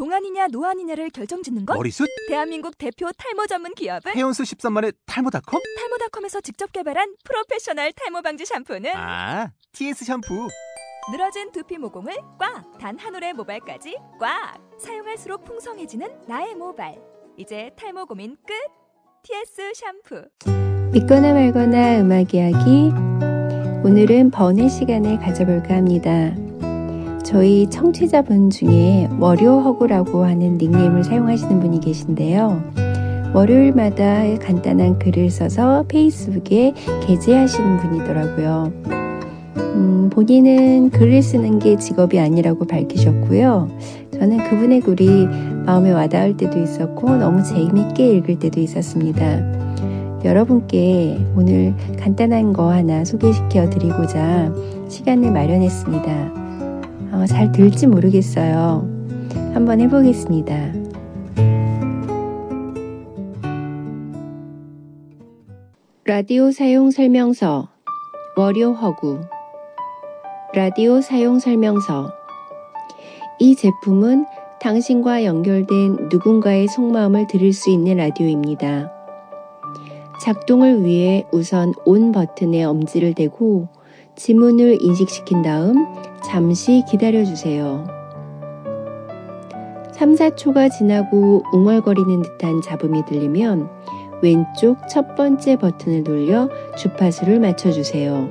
동안이냐 노안이냐를 결정짓는 것? 머리숱? 대한민국 대표 탈모 전문 기업은 해온수 13만의 탈모닷컴? 탈모닷컴에서 직접 개발한 프로페셔널 탈모 방지 샴푸는 아, TS 샴푸. 늘어진 두피 모공을 꽉! 단 한 올의 모발까지 꽉! 사용할수록 풍성해지는 나의 모발. 이제 탈모 고민 끝! TS 샴푸. 믿거나 말거나 음악 이야기. 오늘은 번외 시간을 가져볼까 합니다. 저희 청취자분 중에 월요허구라고 하는 닉네임을 사용하시는 분이 계신데요. 월요일마다 간단한 글을 써서 페이스북에 게재하시는 분이더라고요. 음, 본인은 글을 쓰는 게 직업이 아니라고 밝히셨고요. 저는 그분의 글이 마음에 와닿을 때도 있었고 너무 재미있게 읽을 때도 있었습니다. 여러분께 오늘 간단한 거 하나 소개시켜 드리고자 시간을 마련했습니다. 어, 잘 들지 모르겠어요. 한번 해보겠습니다. 라디오 사용 설명서 월요 허구 라디오 사용 설명서 이 제품은 당신과 연결된 누군가의 속마음을 들을 수 있는 라디오입니다. 작동을 위해 우선 온 버튼에 엄지를 대고 지문을 인식시킨 다음 잠시 기다려 주세요. 3, 4초가 지나고 웅얼거리는 듯한 잡음이 들리면 왼쪽 첫 번째 버튼을 돌려 주파수를 맞춰주세요.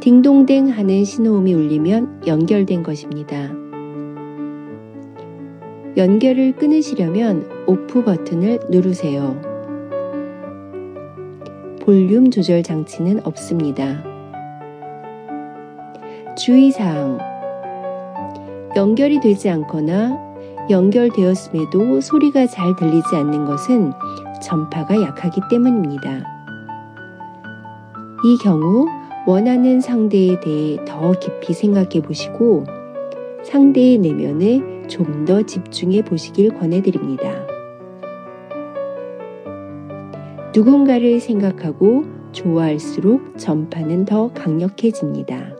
딩동댕 하는 신호음이 울리면 연결된 것입니다. 연결을 끊으시려면 오프 버튼을 누르세요. 볼륨 조절 장치는 없습니다. 주의사항 연결이 되지 않거나 연결되었음에도 소리가 잘 들리지 않는 것은 전파가 약하기 때문입니다. 이 경우 원하는 상대에 대해 더 깊이 생각해 보시고 상대의 내면에 좀 더 집중해 보시길 권해드립니다. 누군가를 생각하고 좋아할수록 전파는 더 강력해집니다.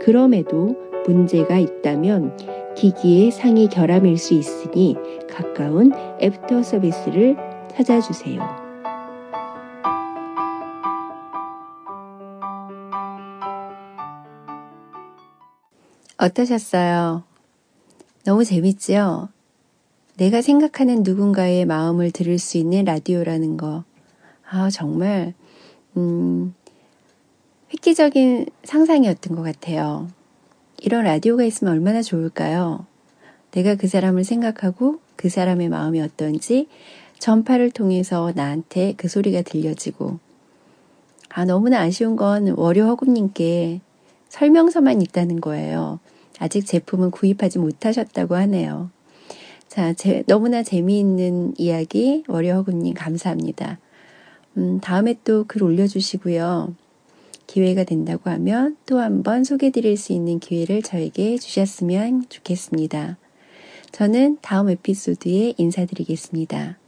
그럼에도 문제가 있다면 기기의 상위 결함일 수 있으니 가까운 애프터 서비스를 찾아주세요. 어떠셨어요? 너무 재밌지요? 내가 생각하는 누군가의 마음을 들을 수 있는 라디오라는 거. 아, 정말, 음, 획기적인 상상이었던 것 같아요. 이런 라디오가 있으면 얼마나 좋을까요? 내가 그 사람을 생각하고 그 사람의 마음이 어떤지 전파를 통해서 나한테 그 소리가 들려지고, 아, 너무나 아쉬운 건 월요 허굽님께 설명서만 있다는 거예요. 아직 제품은 구입하지 못하셨다고 하네요. 자, 제, 너무나 재미있는 이야기, 월요 허굽님 감사합니다. 음, 다음에 또 글 올려주시고요. 기회가 된다고 하면 또 한번 소개 드릴 수 있는 기회를 저에게 주셨으면 좋겠습니다. 저는 다음 에피소드에 인사드리겠습니다.